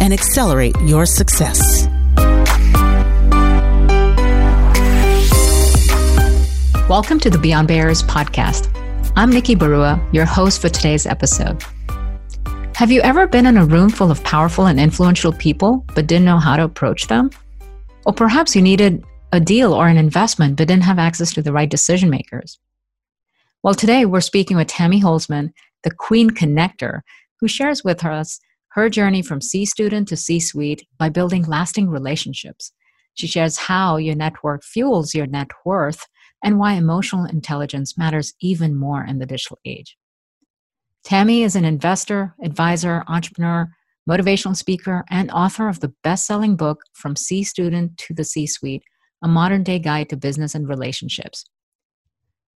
and accelerate your success. Welcome to the Beyond Barriers podcast. I'm Nikki Barua, your host for today's episode. Have you ever been in a room full of powerful and influential people but didn't know how to approach them? Or perhaps you needed a deal or an investment but didn't have access to the right decision makers? Well, today we're speaking with Tammy Holzman, the Queen Connector, who shares with us her journey from C student to C suite by building lasting relationships. She shares how your network fuels your net worth and why emotional intelligence matters even more in the digital age. Tammy is an investor, advisor, entrepreneur, motivational speaker, and author of the best selling book From C Student to the C Suite A Modern Day Guide to Business and Relationships.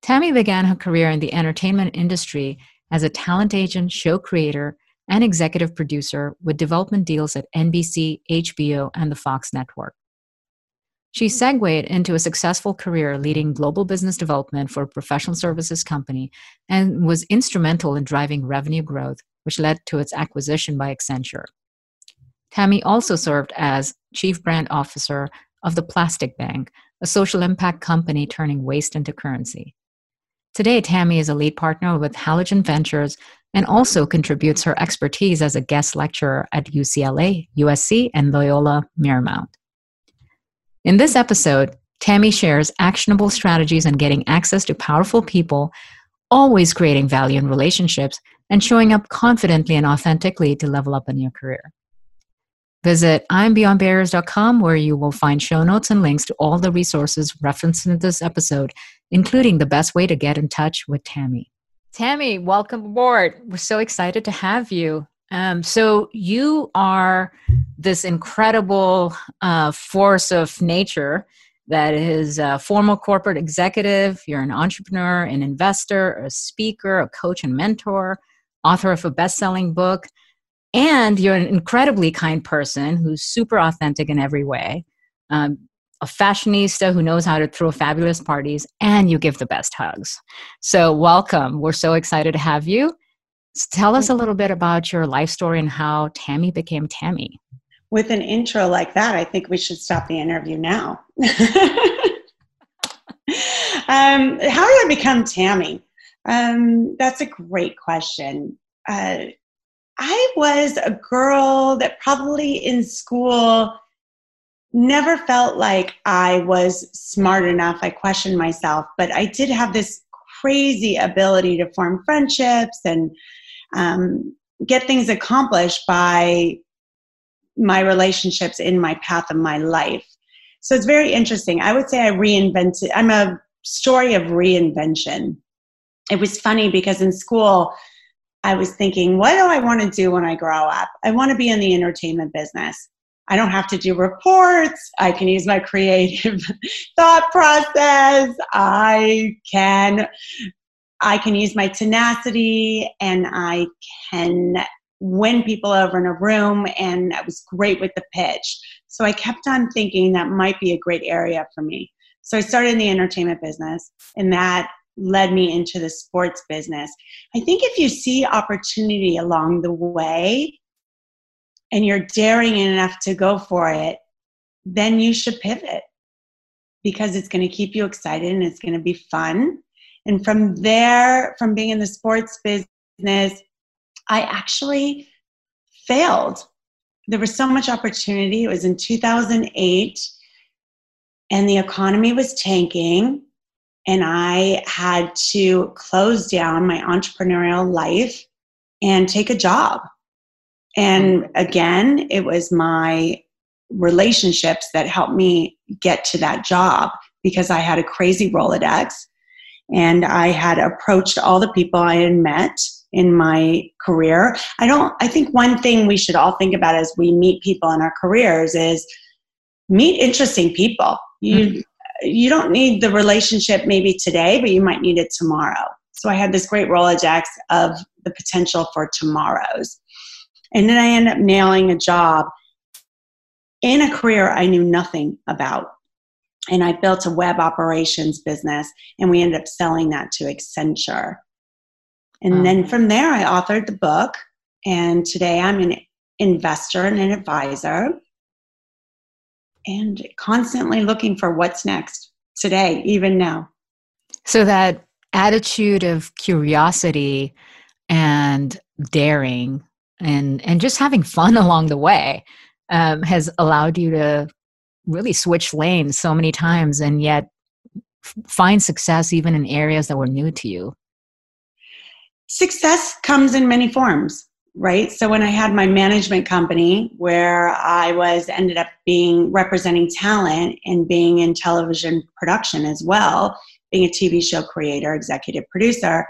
Tammy began her career in the entertainment industry as a talent agent, show creator, and executive producer with development deals at NBC, HBO, and the Fox network. She segued into a successful career leading global business development for a professional services company and was instrumental in driving revenue growth, which led to its acquisition by Accenture. Tammy also served as Chief Brand Officer of the Plastic Bank, a social impact company turning waste into currency. Today, Tammy is a lead partner with Halogen Ventures and also contributes her expertise as a guest lecturer at UCLA, USC, and Loyola Marymount. In this episode, Tammy shares actionable strategies on getting access to powerful people, always creating value in relationships, and showing up confidently and authentically to level up in your career. Visit I'mBeyondBarriers.com where you will find show notes and links to all the resources referenced in this episode, including the best way to get in touch with Tammy. Tammy, welcome aboard. We're so excited to have you. Um, so, you are this incredible uh, force of nature that is a former corporate executive, you're an entrepreneur, an investor, a speaker, a coach, and mentor, author of a best selling book, and you're an incredibly kind person who's super authentic in every way. Um, a fashionista who knows how to throw fabulous parties, and you give the best hugs. So, welcome. We're so excited to have you. Tell us a little bit about your life story and how Tammy became Tammy. With an intro like that, I think we should stop the interview now. um, how did I become Tammy? Um, that's a great question. Uh, I was a girl that probably in school never felt like I was smart enough. I questioned myself, but I did have this crazy ability to form friendships and um, get things accomplished by my relationships in my path of my life. So it's very interesting. I would say I reinvented, I'm a story of reinvention. It was funny because in school, I was thinking, what do I want to do when I grow up? I want to be in the entertainment business. I don't have to do reports. I can use my creative thought process. I can I can use my tenacity and I can win people over in a room and I was great with the pitch. So I kept on thinking that might be a great area for me. So I started in the entertainment business and that led me into the sports business. I think if you see opportunity along the way, and you're daring enough to go for it, then you should pivot because it's going to keep you excited and it's going to be fun. And from there, from being in the sports business, I actually failed. There was so much opportunity. It was in 2008, and the economy was tanking, and I had to close down my entrepreneurial life and take a job. And again, it was my relationships that helped me get to that job because I had a crazy Rolodex and I had approached all the people I had met in my career. I don't I think one thing we should all think about as we meet people in our careers is meet interesting people. You mm-hmm. you don't need the relationship maybe today, but you might need it tomorrow. So I had this great Rolodex of the potential for tomorrows. And then I ended up nailing a job in a career I knew nothing about. And I built a web operations business, and we ended up selling that to Accenture. And then from there, I authored the book. And today I'm an investor and an advisor and constantly looking for what's next today, even now. So, that attitude of curiosity and daring and, and just having fun along the way um, has allowed you to really switch lanes so many times and yet find success even in areas that were new to you. Success comes in many forms right? So when i had my management company where i was ended up being representing talent and being in television production as well being a tv show creator executive producer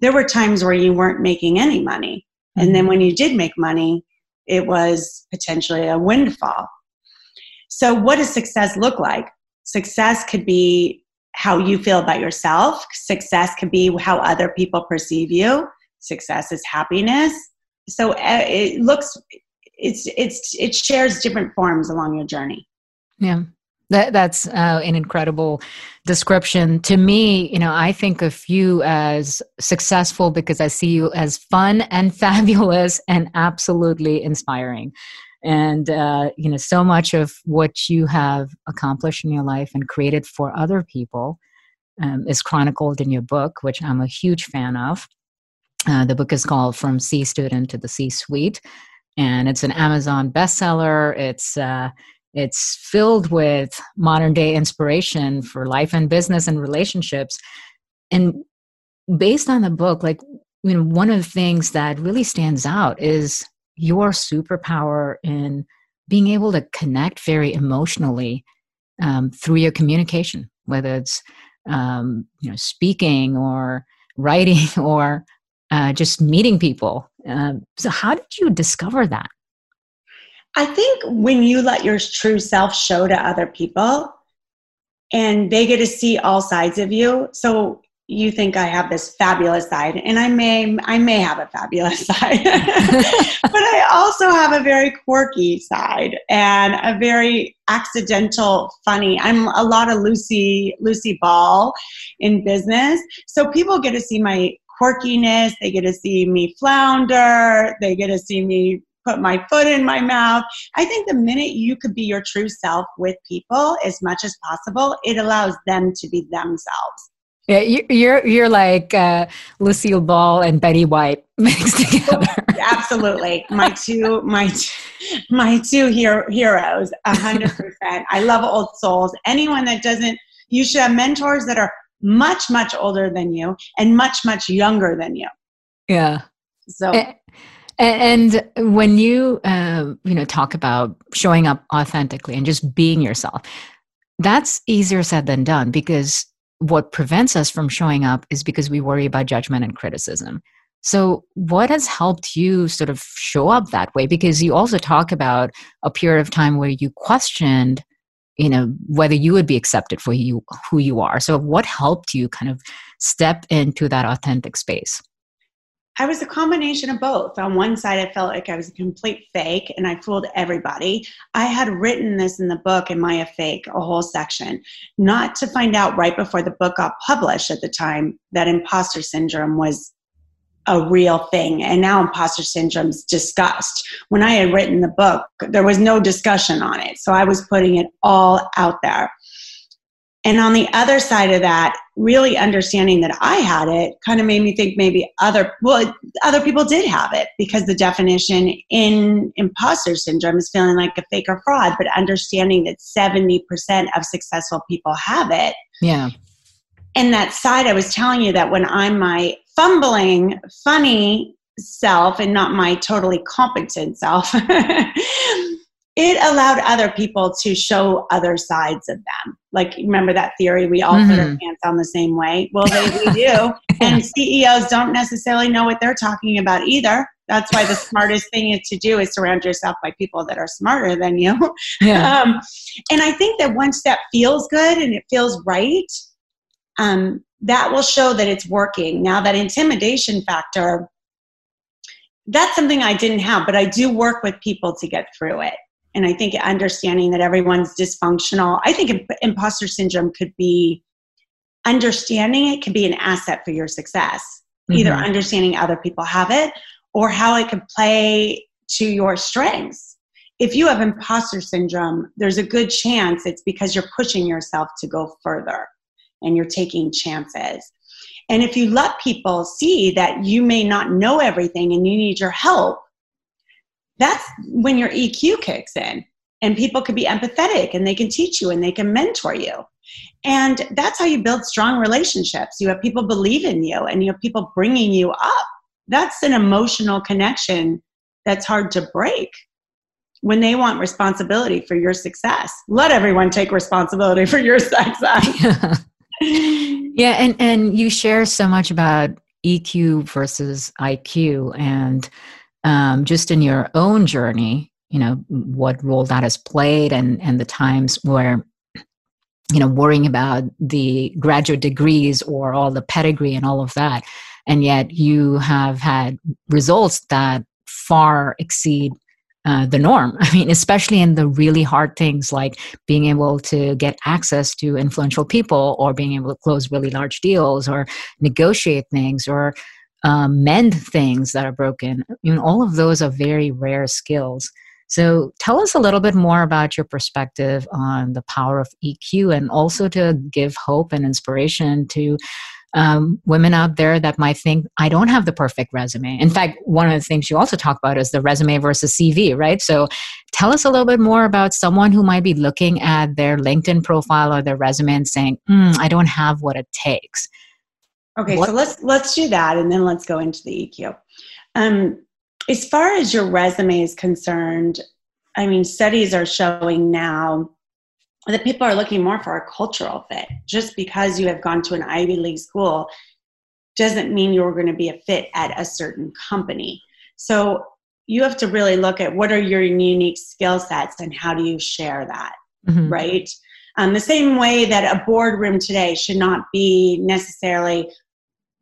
there were times where you weren't making any money and then mm-hmm. when you did make money it was potentially a windfall so what does success look like success could be how you feel about yourself. Success could be how other people perceive you. Success is happiness. So uh, it looks it's it's it shares different forms along your journey. Yeah. That, that's uh, an incredible description. To me, you know, I think of you as successful because I see you as fun and fabulous and absolutely inspiring. And uh, you know so much of what you have accomplished in your life and created for other people um, is chronicled in your book which i'm a huge fan of. Uh, the book is called from c student to the c suite and it's an amazon bestseller. It's uh, it's filled with modern day inspiration for life and business and relationships and based on the book like one of the things that really stands out is your superpower in being able to connect very emotionally um, through your communication, whether it's um, you know speaking or writing or uh, just meeting people. Um, so, how did you discover that? I think when you let your true self show to other people, and they get to see all sides of you. So you think I have this fabulous side, and I may I may have a fabulous side, but I also have a very quirky side and a very accidental, funny. I'm a lot of Lucy Lucy Ball in business, so people get to see my quirkiness. They get to see me flounder. They get to see me put my foot in my mouth. I think the minute you could be your true self with people as much as possible, it allows them to be themselves. Yeah, you're you're like uh, Lucille Ball and Betty White mixed together. Absolutely, my two my my two hero, heroes, hundred percent. I love old souls. Anyone that doesn't, you should have mentors that are much much older than you and much much younger than you. Yeah. So. And, and when you uh, you know talk about showing up authentically and just being yourself, that's easier said than done because what prevents us from showing up is because we worry about judgment and criticism. So, what has helped you sort of show up that way? Because you also talk about a period of time where you questioned, you know, whether you would be accepted for you who you are. So, what helped you kind of step into that authentic space? I was a combination of both. On one side, I felt like I was a complete fake and I fooled everybody. I had written this in the book, Am I a Fake? a whole section, not to find out right before the book got published at the time that imposter syndrome was a real thing. And now imposter syndrome is discussed. When I had written the book, there was no discussion on it. So I was putting it all out there. And on the other side of that, really understanding that I had it kind of made me think maybe other well other people did have it because the definition in imposter syndrome is feeling like a fake or fraud, but understanding that 70% of successful people have it. Yeah. And that side I was telling you that when I'm my fumbling, funny self and not my totally competent self, it allowed other people to show other sides of them. Like, remember that theory? We all mm-hmm. put our mm-hmm. pants on the same way. Well, they, we do. and CEOs don't necessarily know what they're talking about either. That's why the smartest thing to do is surround yourself by people that are smarter than you. Yeah. Um, and I think that once that feels good and it feels right, um, that will show that it's working. Now, that intimidation factor, that's something I didn't have, but I do work with people to get through it. And I think understanding that everyone's dysfunctional, I think imposter syndrome could be understanding it can be an asset for your success. Mm-hmm. Either understanding other people have it or how it could play to your strengths. If you have imposter syndrome, there's a good chance it's because you're pushing yourself to go further and you're taking chances. And if you let people see that you may not know everything and you need your help, that's when your EQ kicks in. And people can be empathetic and they can teach you and they can mentor you. And that's how you build strong relationships. You have people believe in you and you have people bringing you up. That's an emotional connection that's hard to break when they want responsibility for your success. Let everyone take responsibility for your success. yeah, and and you share so much about EQ versus IQ, and um, just in your own journey, you know what role that has played, and and the times where you know worrying about the graduate degrees or all the pedigree and all of that and yet you have had results that far exceed uh, the norm. I mean, especially in the really hard things like being able to get access to influential people or being able to close really large deals or negotiate things or um, mend things that are broken. I mean, all of those are very rare skills. So tell us a little bit more about your perspective on the power of EQ and also to give hope and inspiration to um, women out there that might think, I don't have the perfect resume. In fact, one of the things you also talk about is the resume versus CV, right? So tell us a little bit more about someone who might be looking at their LinkedIn profile or their resume and saying, mm, I don't have what it takes. Okay, what? so let's let's do that and then let's go into the EQ. Um, as far as your resume is concerned, I mean, studies are showing now that people are looking more for a cultural fit. Just because you have gone to an Ivy League school doesn't mean you're going to be a fit at a certain company. So you have to really look at what are your unique skill sets and how do you share that, mm-hmm. right? Um, the same way that a boardroom today should not be necessarily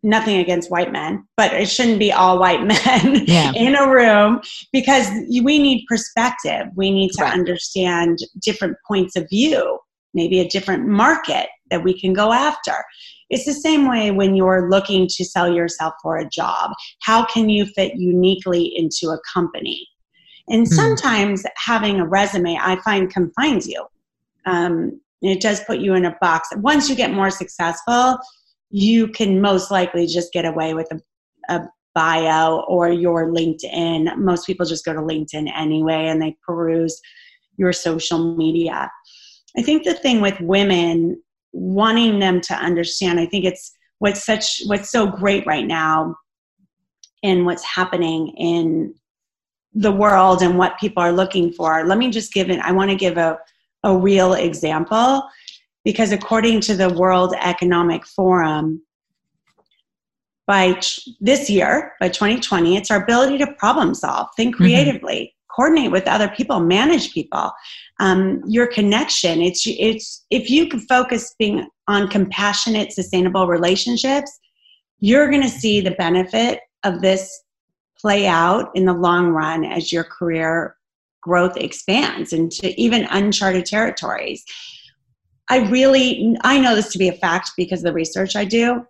nothing against white men, but it shouldn't be all white men yeah. in a room because we need perspective. We need to right. understand different points of view, maybe a different market that we can go after. It's the same way when you're looking to sell yourself for a job. How can you fit uniquely into a company? And mm-hmm. sometimes having a resume, I find, confines you. Um, it does put you in a box. Once you get more successful, you can most likely just get away with a, a bio or your LinkedIn. Most people just go to LinkedIn anyway and they peruse your social media. I think the thing with women wanting them to understand, I think it's what's such what's so great right now in what's happening in the world and what people are looking for. Let me just give it, I want to give a, a real example because according to the World Economic Forum, by this year, by 2020, it's our ability to problem solve, think mm-hmm. creatively, mm-hmm. coordinate with other people, manage people, um, your connection. It's it's if you can focus being on compassionate, sustainable relationships, you're going to see the benefit of this play out in the long run as your career growth expands into even uncharted territories. I really, I know this to be a fact because of the research I do.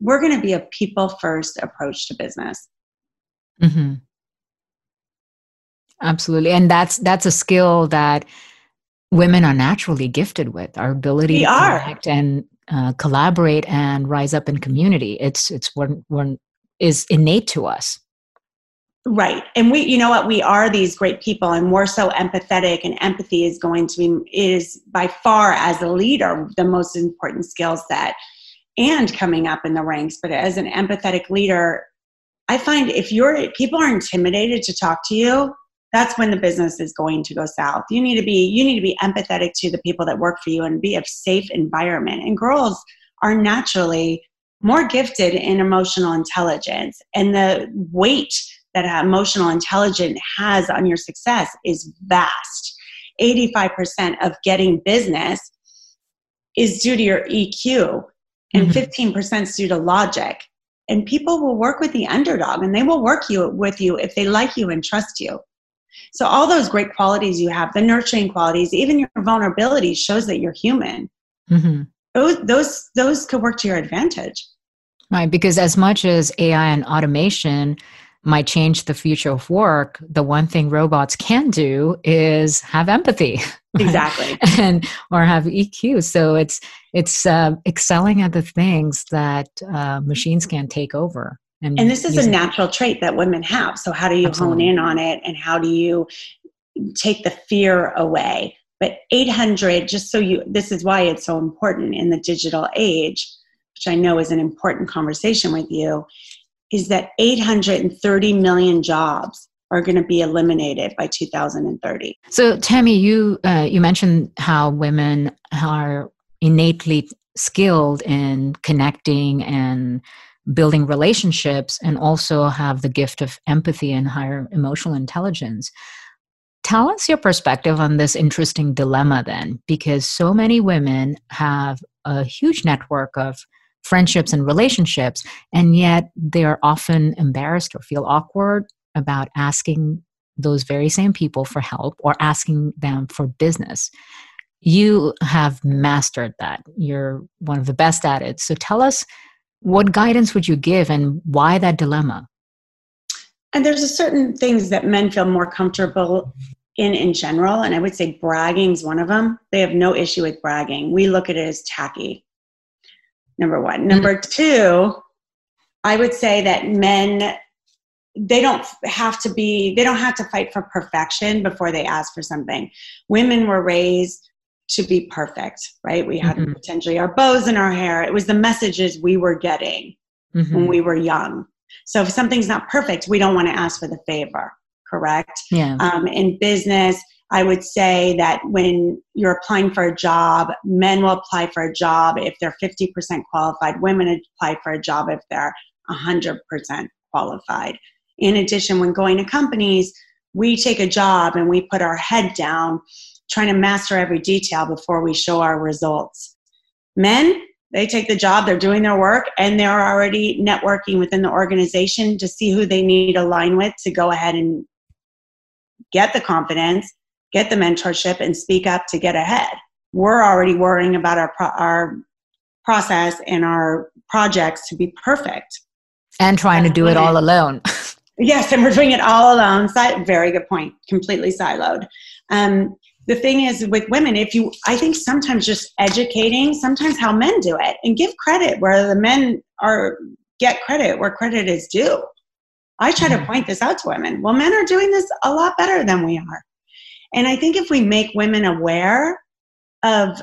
We're going to be a people first approach to business. Mm-hmm. Absolutely, and that's that's a skill that women are naturally gifted with. Our ability we to are. connect and uh, collaborate and rise up in community. It's it's one one is innate to us. Right. And we, you know what, we are these great people and we're so empathetic and empathy is going to be, is by far as a leader, the most important skill set and coming up in the ranks. But as an empathetic leader, I find if you're, people are intimidated to talk to you, that's when the business is going to go south. You need to be, you need to be empathetic to the people that work for you and be a safe environment. And girls are naturally more gifted in emotional intelligence. And the weight that emotional intelligence has on your success is vast. 85% of getting business is due to your EQ, and mm-hmm. 15% is due to logic. And people will work with the underdog and they will work you with you if they like you and trust you. So all those great qualities you have, the nurturing qualities, even your vulnerability shows that you're human. Mm-hmm. Those those those could work to your advantage. Right, because as much as AI and automation might change the future of work, the one thing robots can do is have empathy. Exactly. and or have EQ. So it's it's uh, excelling at the things that uh, machines can take over. And, and this is a natural trait that women have. So how do you Absolutely. hone in on it and how do you take the fear away? But 800, just so you, this is why it's so important in the digital age, which I know is an important conversation with you, is that 830 million jobs are going to be eliminated by 2030. So, Tammy, you uh, you mentioned how women are innately skilled in connecting and building relationships, and also have the gift of empathy and higher emotional intelligence. Tell us your perspective on this interesting dilemma, then, because so many women have a huge network of friendships and relationships, and yet they're often embarrassed or feel awkward about asking those very same people for help or asking them for business. You have mastered that. You're one of the best at it. So tell us what guidance would you give and why that dilemma? And there's a certain things that men feel more comfortable in in general, and I would say bragging is one of them. They have no issue with bragging. We look at it as tacky number one. Number two, I would say that men they don't have to be they don't have to fight for perfection before they ask for something women were raised to be perfect right we had mm-hmm. potentially our bows in our hair it was the messages we were getting mm-hmm. when we were young so if something's not perfect we don't want to ask for the favor correct yeah um, in business I would say that when you're applying for a job, men will apply for a job if they're 50% qualified, women apply for a job if they're 100% qualified. In addition, when going to companies, we take a job and we put our head down trying to master every detail before we show our results. Men, they take the job, they're doing their work, and they're already networking within the organization to see who they need to align with to go ahead and get the confidence get the mentorship and speak up to get ahead. We're already worrying about our pro- our process and our projects to be perfect. And trying That's to do it all alone. yes, and we're doing it all alone. Si- very good point. Completely siloed. Um, the thing is with women, if you, I think sometimes just educating, sometimes how men do it, and give credit where the men are get credit where credit is due. I try to mm-hmm. point this out to women. Well, men are doing this a lot better than we are. And I think if we make women aware of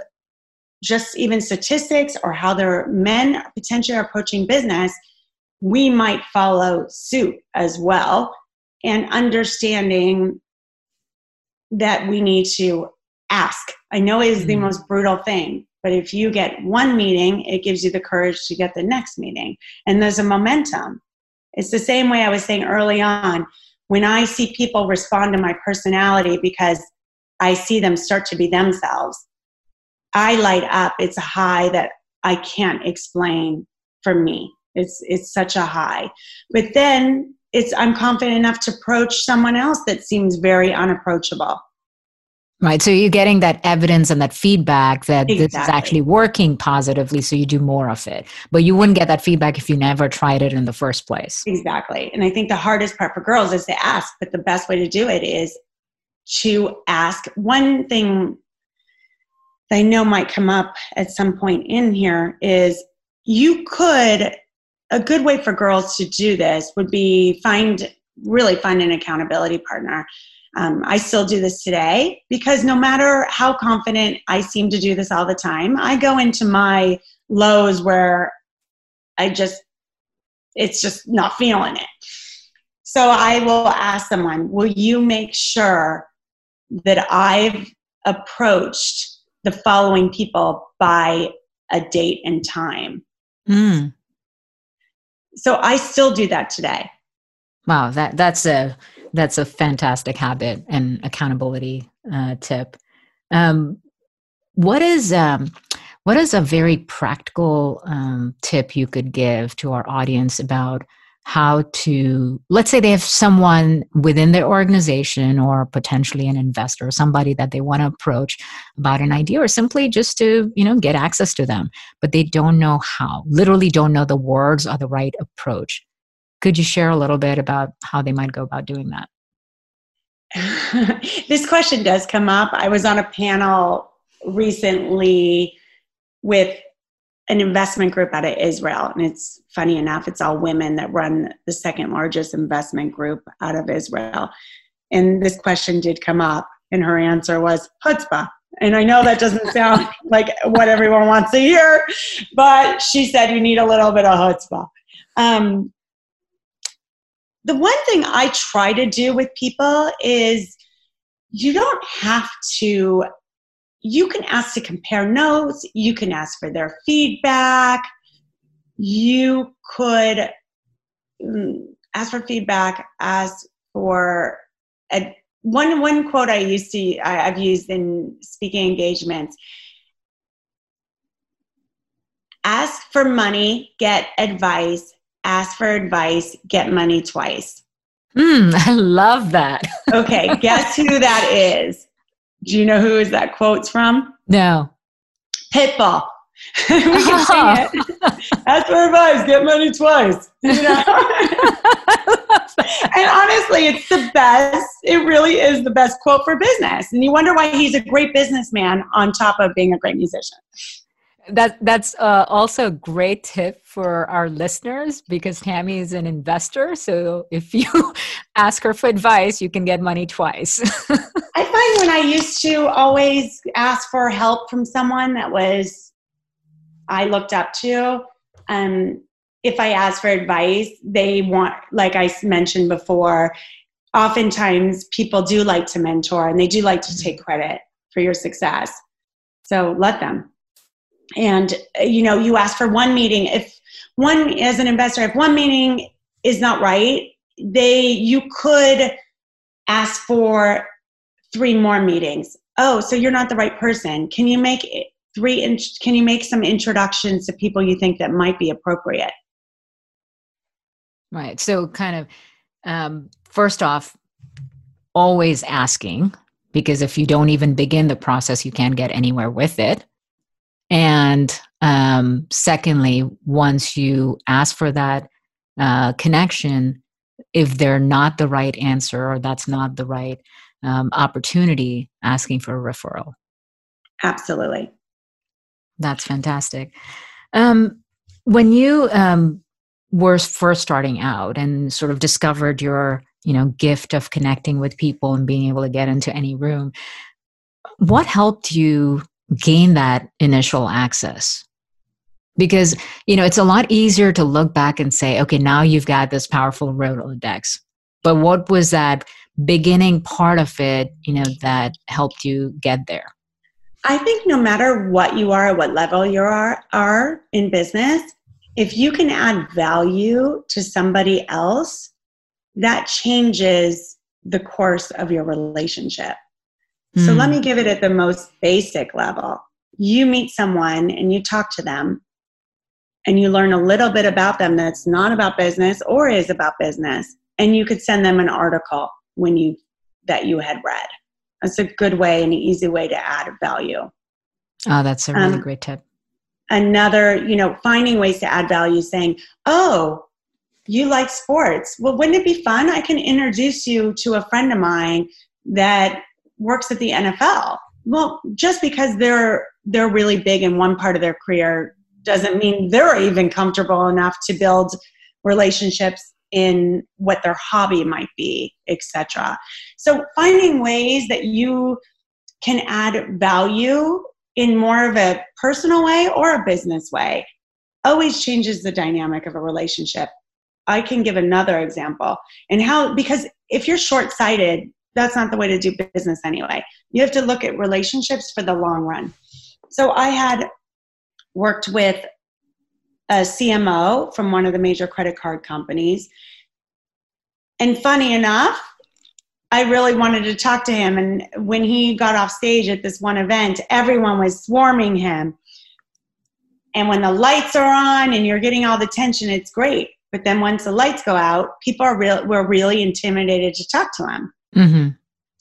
just even statistics or how their men potentially are approaching business, we might follow suit as well. And understanding that we need to ask. I know it is the mm-hmm. most brutal thing, but if you get one meeting, it gives you the courage to get the next meeting. And there's a momentum. It's the same way I was saying early on when I see people respond to my personality because I see them start to be themselves, I light up. It's a high that I can't explain for me. It's it's such a high. But then it's I'm confident enough to approach someone else that seems very unapproachable. Right. So you're getting that evidence and that feedback that exactly. this is actually working positively, so you do more of it. But you wouldn't get that feedback if you never tried it in the first place. Exactly. And I think the hardest part for girls is to ask, but the best way to do it is to ask. One thing I know might come up at some point in here is you could, a good way for girls to do this would be find, really find an accountability partner um, I still do this today because no matter how confident I seem to do this all the time, I go into my lows where I just, it's just not feeling it. So I will ask someone, will you make sure that I've approached the following people by a date and time? Mm. so I still do that today. Wow, that that's a that's a fantastic habit and accountability uh, tip. Um, what is um, what is a very practical um, tip you could give to our audience about how to let's say they have someone within their organization or potentially an investor or somebody that they want to approach about an idea or simply just to you know get access to them but they don't know how literally don't know the words or the right approach could you share a little bit about how they might go about doing that this question does come up i was on a panel recently with an investment group out of Israel. And it's funny enough, it's all women that run the second largest investment group out of Israel. And this question did come up, and her answer was chutzpah. And I know that doesn't sound like what everyone wants to hear, but she said you need a little bit of chutzpah. Um, the one thing I try to do with people is you don't have to you can ask to compare notes, you can ask for their feedback, you could mm, ask for feedback, ask for a, one one quote I used to I, I've used in speaking engagements. Ask for money, get advice. Ask for advice, get money twice. Mm, I love that. okay, guess who that is? Do you know who is that quote's from? No. Pitbull. we can oh. sing it. Ask for advice, get money twice. You know? and honestly, it's the best. It really is the best quote for business. And you wonder why he's a great businessman on top of being a great musician that that's uh, also a great tip for our listeners because Tammy is an investor. So if you ask her for advice, you can get money twice. I find when I used to always ask for help from someone that was I looked up to, um, if I ask for advice, they want, like I mentioned before, oftentimes people do like to mentor and they do like to take credit for your success. So let them and uh, you know you ask for one meeting. If one as an investor if one meeting is not right they you could ask for three more meetings. Oh so you're not the right person. Can you make three in, can you make some introductions to people you think that might be appropriate? Right. So kind of um, first off always asking because if you don't even begin the process you can't get anywhere with it and um, secondly, once you ask for that uh, connection, if they're not the right answer or that's not the right um, opportunity, asking for a referral. Absolutely. That's fantastic. Um, when you um, were first starting out and sort of discovered your you know gift of connecting with people and being able to get into any room what helped you gain that initial access. Because you know it's a lot easier to look back and say okay now you've got this powerful rolodex. But what was that beginning part of it you know that helped you get there? I think no matter what you are what level you are are in business if you can add value to somebody else that changes the course of your relationship Mm. So let hmm. me give it at the most basic level. You meet someone and you talk to them and you learn a little bit about them that's not about business or is about business and you could send them an article when you that you had read. That's a good way and an easy way to add value. Oh, that's a really um, great tip. Another, you know, finding ways to add value saying, "Oh, you like sports. Well, wouldn't it be fun? I can introduce you to a friend of mine that works at the NFL. Well, just because they're they're really big in one part of their career doesn't mean they're even comfortable enough to build relationships in what their hobby might be, etc. So finding ways that you can add value in more of a personal way or a business way always changes the dynamic of a relationship. I can give another example and how because if you're short-sighted that's not the way to do business anyway. You have to look at relationships for the long run. So I had worked with a CMO from one of the major credit card companies. And funny enough, I really wanted to talk to him. And when he got off stage at this one event, everyone was swarming him. And when the lights are on and you're getting all the tension, it's great. But then once the lights go out, people are real were really intimidated to talk to him. Mm-hmm.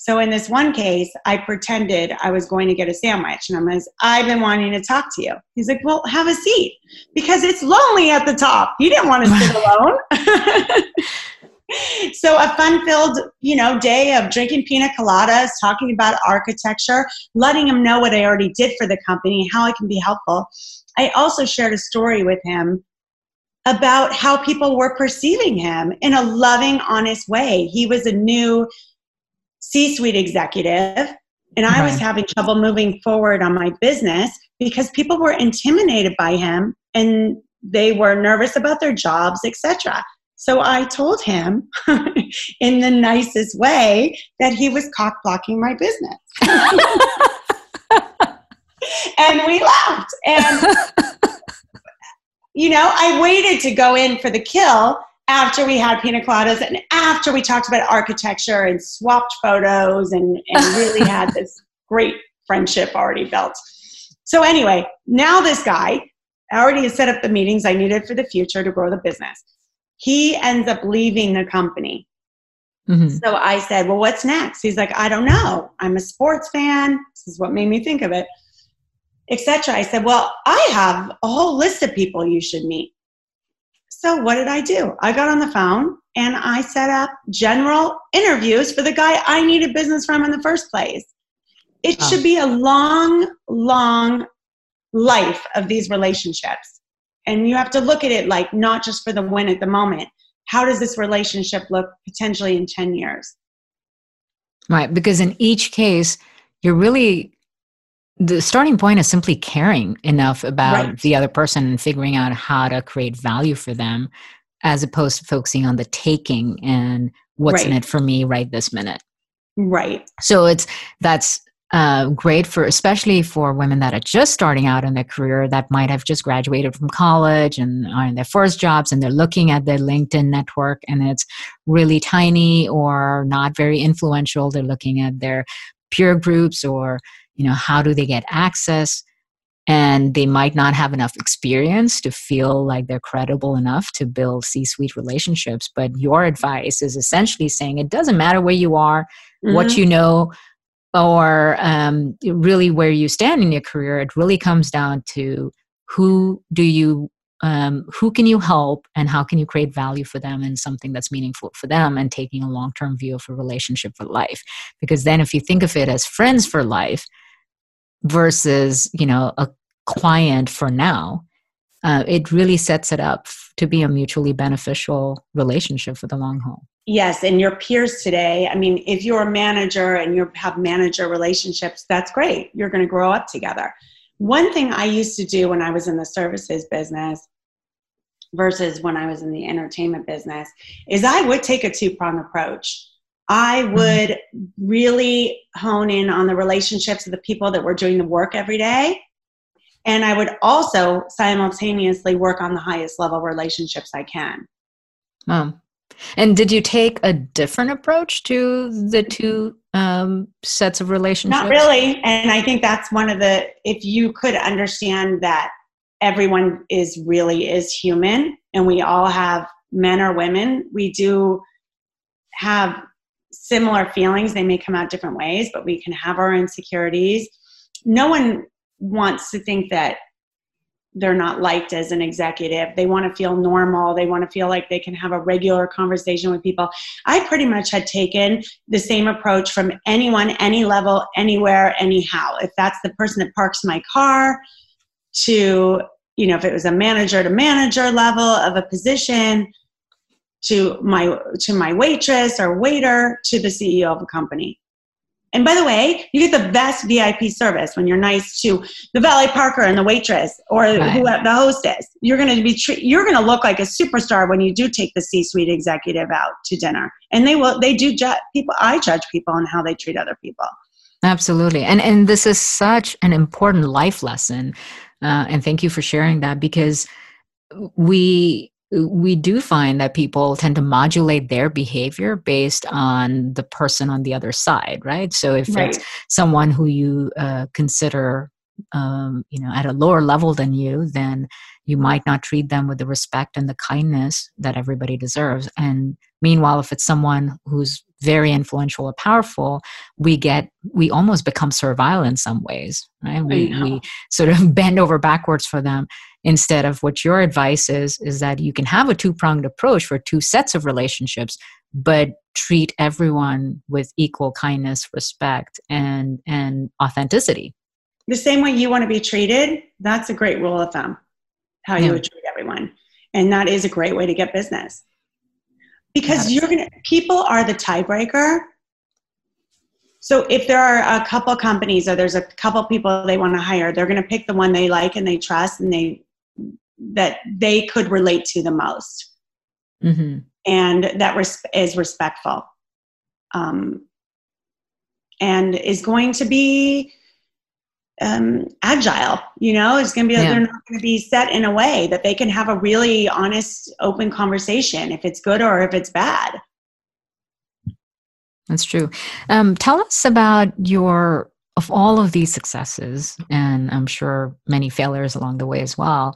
So in this one case, I pretended I was going to get a sandwich, and I'm like, I've been wanting to talk to you. He's like, Well, have a seat because it's lonely at the top. He didn't want to sit alone. so a fun-filled, you know, day of drinking pina coladas, talking about architecture, letting him know what I already did for the company, how I can be helpful. I also shared a story with him about how people were perceiving him in a loving, honest way. He was a new C suite executive, and I was having trouble moving forward on my business because people were intimidated by him and they were nervous about their jobs, etc. So I told him in the nicest way that he was cock blocking my business. and we laughed. And you know, I waited to go in for the kill after we had pina coladas and after we talked about architecture and swapped photos and, and really had this great friendship already built. So, anyway, now this guy already has set up the meetings I needed for the future to grow the business. He ends up leaving the company. Mm-hmm. So I said, Well, what's next? He's like, I don't know. I'm a sports fan. This is what made me think of it, etc. I said, Well, I have a whole list of people you should meet. So what did I do? I got on the phone and I set up general interviews for the guy I needed business from in the first place. It oh. should be a long, long life of these relationships. And you have to look at it like not just for the win at the moment. How does this relationship look potentially in 10 years? Right. Because in each case, you're really the starting point is simply caring enough about right. the other person and figuring out how to create value for them as opposed to focusing on the taking and what's right. in it for me right this minute right so it's that's uh, great for especially for women that are just starting out in their career that might have just graduated from college and are in their first jobs and they're looking at their linkedin network and it's really tiny or not very influential they're looking at their peer groups or you know how do they get access? And they might not have enough experience to feel like they're credible enough to build c-suite relationships but your advice is essentially saying it doesn't matter where you are mm-hmm. what you know or um, really where you stand in your career. It really comes down to who do you um, who can you help and how can you create value for them and something that's meaningful for them and taking a long-term view of a relationship for life. Because then if you think of it as friends for life versus you know a client for now uh, it really sets it up to be a mutually beneficial relationship for the long haul. Yes and your peers today i mean if you're a manager and you have manager relationships that's great. You're going to grow up together. One thing i used to do when i was in the services business versus when i was in the entertainment business is i would take a two-prong approach I mm-hmm. would really hone in on the relationships of the people that were doing the work every day. And I would also simultaneously work on the highest level relationships I can. Um, and did you take a different approach to the two um, sets of relationships? Not really. And I think that's one of the, if you could understand that everyone is really is human and we all have men or women, we do have similar feelings. They may come out different ways, but we can have our insecurities. No one wants to think that they're not liked as an executive. They want to feel normal. They want to feel like they can have a regular conversation with people. I pretty much had taken the same approach from anyone, any level, anywhere, anyhow. If that's the person that parks my car, to, you know, if it was a manager to manager level of a position, to my to my waitress or waiter to the CEO of a company. And by the way, you get the best VIP service when you're nice to the valet parker and the waitress or right. who the hostess. You're going to be tre- you're going to look like a superstar when you do take the C-suite executive out to dinner. And they will they do judge people. I judge people on how they treat other people. Absolutely, and and this is such an important life lesson. Uh, and thank you for sharing that because we we do find that people tend to modulate their behavior based on the person on the other side, right? So if right. it's someone who you uh, consider, um, you know, at a lower level than you, then you might not treat them with the respect and the kindness that everybody deserves. And meanwhile, if it's someone who's very influential or powerful, we get we almost become servile in some ways, right? We we sort of bend over backwards for them instead of what your advice is is that you can have a two-pronged approach for two sets of relationships but treat everyone with equal kindness respect and and authenticity. The same way you want to be treated that's a great rule of thumb how you would treat everyone. And that is a great way to get business. Because you're gonna people are the tiebreaker. So if there are a couple companies or there's a couple people they want to hire they're going to pick the one they like and they trust and they that they could relate to the most. Mm-hmm. and that res- is respectful. Um, and is going to be um, agile you know? It's going to be yeah. they're not going to be set in a way that they can have a really honest open conversation if it's good or if it's bad. That's true. Um, tell us about your of all of these successes and i'm sure many failures along the way as well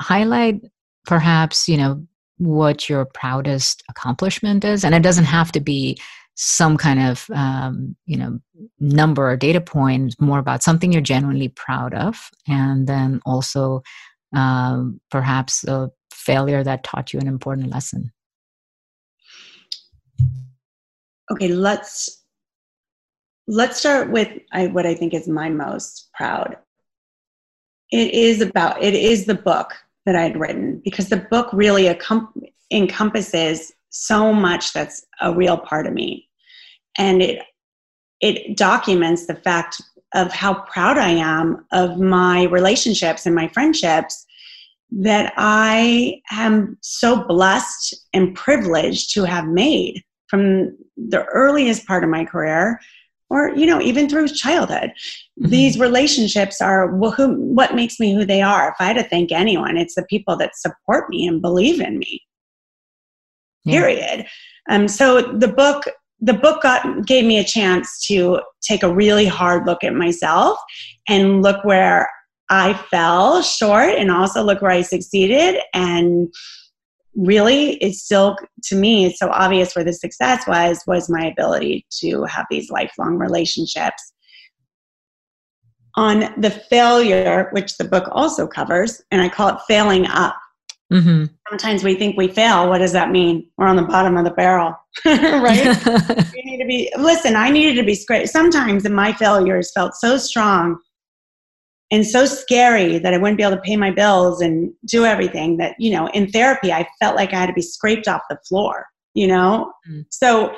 highlight perhaps you know what your proudest accomplishment is and it doesn't have to be some kind of um, you know number or data point more about something you're genuinely proud of and then also um, perhaps a failure that taught you an important lesson. Okay let's let's start with I, what i think is my most proud. It is about it is the book that I had written because the book really encompasses so much that's a real part of me. And it it documents the fact of how proud I am of my relationships and my friendships that I am so blessed and privileged to have made from the earliest part of my career or you know even through childhood mm-hmm. these relationships are well, who, what makes me who they are if i had to thank anyone it's the people that support me and believe in me yeah. period um, so the book the book got, gave me a chance to take a really hard look at myself and look where i fell short and also look where i succeeded and really it's still to me it's so obvious where the success was was my ability to have these lifelong relationships. On the failure which the book also covers and i call it failing up. Mm-hmm. sometimes we think we fail. What does that mean? We're on the bottom of the barrel right? You need to be listen i needed to be straight sometimes in my failures felt so strong and so scary that I wouldn't be able to pay my bills and do everything that, you know, in therapy, I felt like I had to be scraped off the floor, you know? Mm. So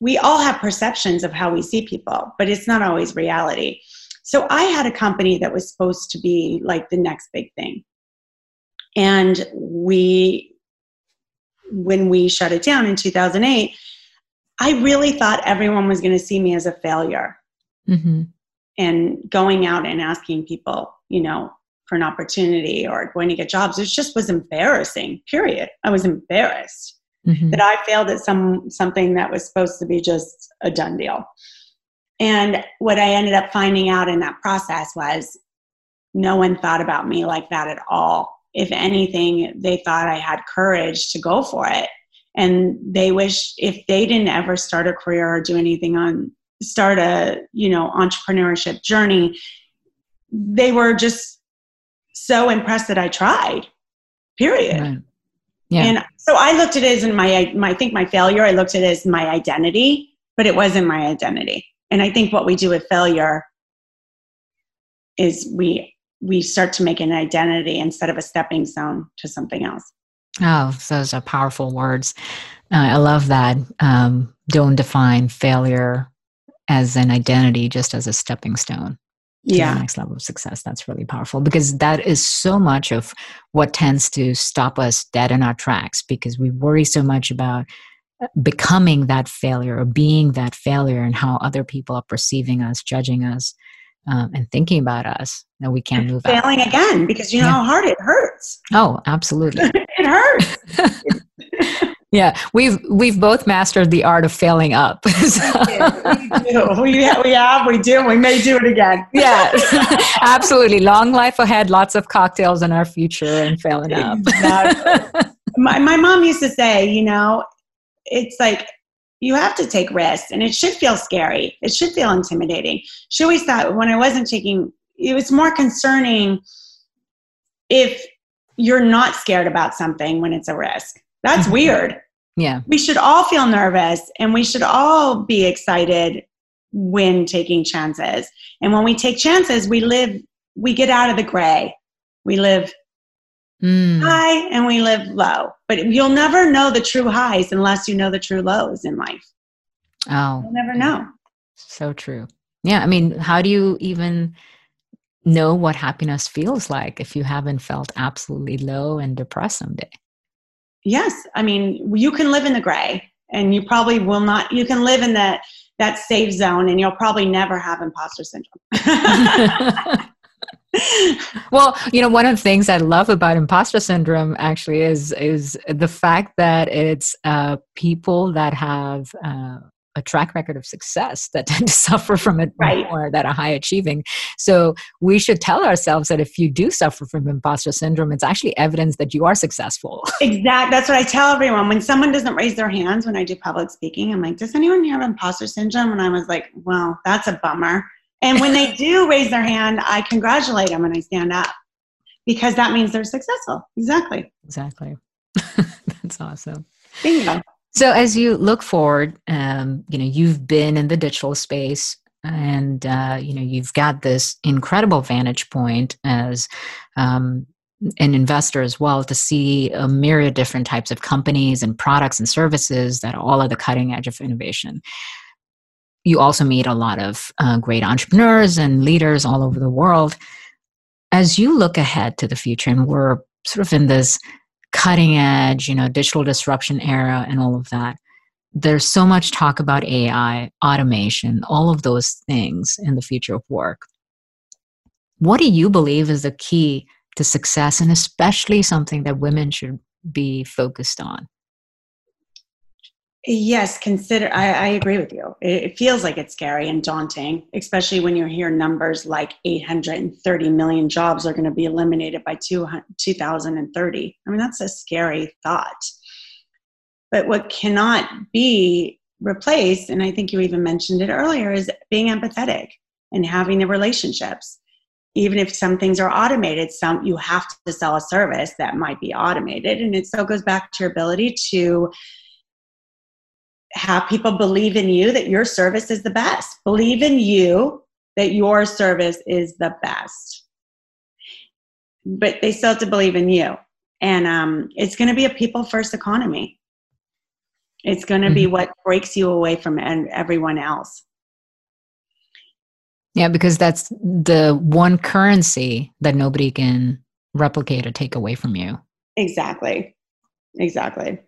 we all have perceptions of how we see people, but it's not always reality. So I had a company that was supposed to be like the next big thing. And we, when we shut it down in 2008, I really thought everyone was going to see me as a failure. Mm-hmm and going out and asking people, you know, for an opportunity or going to get jobs, it just was embarrassing. Period. I was embarrassed mm-hmm. that I failed at some something that was supposed to be just a done deal. And what I ended up finding out in that process was no one thought about me like that at all. If anything, they thought I had courage to go for it. And they wish if they didn't ever start a career or do anything on start a you know entrepreneurship journey they were just so impressed that i tried period. Right. yeah. and so i looked at it as my, my i think my failure i looked at it as my identity but it wasn't my identity. And i think what we do with failure is we we start to make an identity instead of a stepping stone to something else. Oh those are powerful words. Uh, i love that. Um, don't define failure as an identity, just as a stepping stone to yeah. the next level of success. That's really powerful because that is so much of what tends to stop us dead in our tracks because we worry so much about uh, becoming that failure or being that failure and how other people are perceiving us, judging us. um, and thinking about us that we can't move on. failing out. again because you know yeah. how hard it hurts oh absolutely it hurts yeah we've we've both mastered the art of failing up so. we, do. We, we have we do we may do it again yeah absolutely long life ahead lots of cocktails in our future and failing up exactly. my, my mom used to say you know it's like you have to take risks and it should feel scary it should feel intimidating she always thought when i wasn't taking it was more concerning if you're not scared about something when it's a risk that's mm-hmm. weird yeah we should all feel nervous and we should all be excited when taking chances and when we take chances we live we get out of the gray we live mm. high and we live low. But you'll never know the true highs unless you know the true lows in life. Oh, you'll never know. So true. Yeah. I mean, how do you even know what happiness feels like if you haven't felt absolutely low and depressed someday? Yes. I mean, you can live in the gray and you probably will not, you can live in that, that safe zone and you'll probably never have imposter syndrome. well, you know, one of the things I love about imposter syndrome actually is is the fact that it's uh, people that have uh, a track record of success that tend to suffer from it right. more that are high achieving. So we should tell ourselves that if you do suffer from imposter syndrome, it's actually evidence that you are successful. Exactly. That's what I tell everyone. When someone doesn't raise their hands when I do public speaking, I'm like, does anyone here have imposter syndrome? And I was like, well, that's a bummer and when they do raise their hand, I congratulate them and I stand up because that means they're successful. Exactly. Exactly. That's awesome. Bingo. So as you look forward, um, you know, you've been in the digital space and, uh, you know, you've got this incredible vantage point as um, an investor as well to see a myriad different types of companies and products and services that are all at the cutting edge of innovation you also meet a lot of uh, great entrepreneurs and leaders all over the world. As you look ahead to the future, and we're sort of in this cutting edge, you know, digital disruption era and all of that, there's so much talk about AI, automation, all of those things in the future of work. What do you believe is the key to success, and especially something that women should be focused on? Yes, consider. I, I, agree with you. It, it, feels like it's scary and daunting, especially when you hear numbers like 830 million jobs are going to be eliminated by 2030. I mean, that's a scary thought. But what cannot be replaced, and I think you even mentioned it earlier, is being empathetic and having the relationships. Even if some things are automated, some you have to sell a service that might be automated, and it still goes back to your ability to have people believe in you that your service is the best. Believe in you that your service is the best. But they still have to believe in you. And um, it's going to be a people first economy. It's going to mm-hmm. be what breaks you away from everyone else. Yeah, because that's the one currency that nobody can replicate or take away from you. Exactly. Exactly.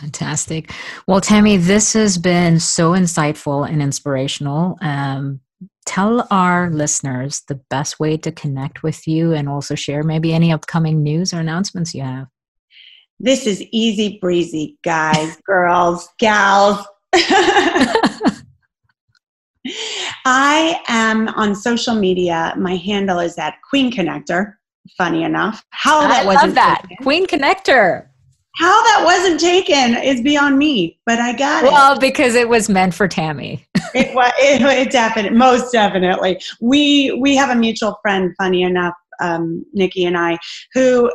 Fantastic. Well, Tami, this has been so insightful and inspirational. Um, tell our listeners the best way to connect with you and also share maybe any upcoming news or announcements you have. This is easy breezy, guys, girls, gals. I am on social media. My handle is at Queen Connector. Funny enough, how I that wasn't that Queen Connector how that wasn't taken is beyond me, but I got well, it. Well, because it was meant for Tami. it was it, it definitely, most definitely. We we have a mutual friend, funny enough, um, Nikki and I, who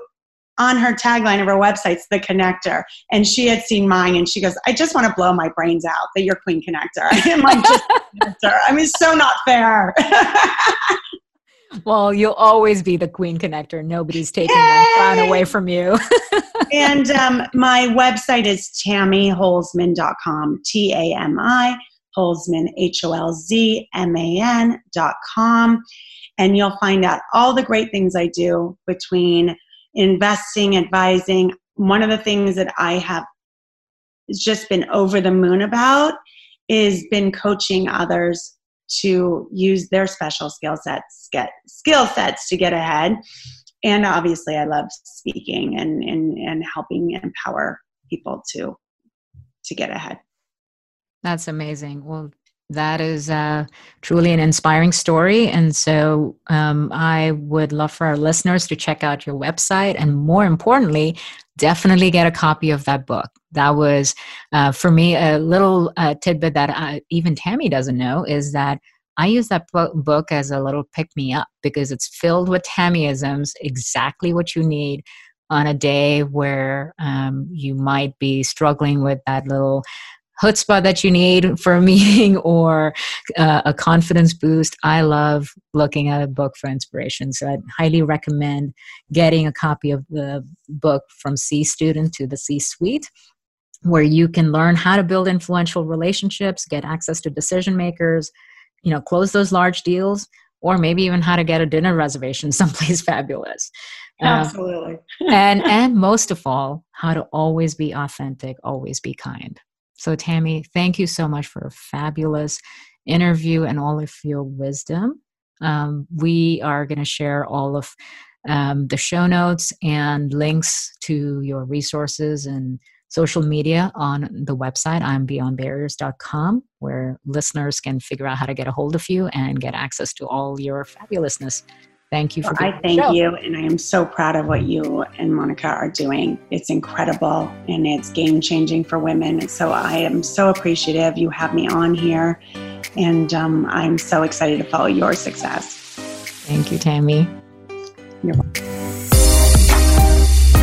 on her tagline of her website's the connector and she had seen mine and she goes i just want to blow my brains out that you're queen connector i'm like just connector i mean so not fair well, you'll always be the queen connector. Nobody's taking Yay! that crown away from you. and um, my website is tamiholzman.com, T A M I, Holzman, H O L Z M A N.com. And you'll find out all the great things I do between investing, advising. One of the things that I have just been over the moon about is been coaching others to use their special skill sets get skill sets to get ahead and obviously i love speaking and and, and helping empower people to to get ahead that's amazing well that is uh, truly an inspiring story. And so um, I would love for our listeners to check out your website and more importantly, definitely get a copy of that book. That was, uh, for me, a little uh, tidbit that I, even Tami doesn't know is that I use that book as a little pick me up because it's filled with Tammyisms, exactly what you need on a day where um, you might be struggling with that little chutzpah that you need for a meeting or uh, a confidence boost. I love looking at a book for inspiration. So I'd highly recommend getting a copy of the book from C student to the C suite where you can learn how to build influential relationships, get access to decision makers, you know, close those large deals, or maybe even how to get a dinner reservation someplace fabulous. Um, Absolutely. and and most of all, how to always be authentic, always be kind. So, Tami, thank you so much for a fabulous interview and all of your wisdom. Um, we are going to share all of um, the show notes and links to your resources and social media on the website i'm beyondbarriers.com where listeners can figure out how to get a hold of you and get access to all your fabulousness Thank you for well, I thank you, and I am so proud of what you and Monica are doing. It's incredible and it's game changing for women. So I am so appreciative you have me on here, and um, I'm so excited to follow your success. Thank you, Tami. You're welcome.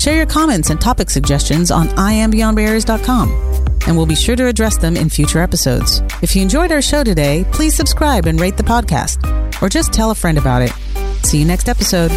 Share your comments and topic suggestions on IamBeyondBarriers.com and we'll be sure to address them in future episodes. If you enjoyed our show today, please subscribe and rate the podcast, or just tell a friend about it. See you next episode.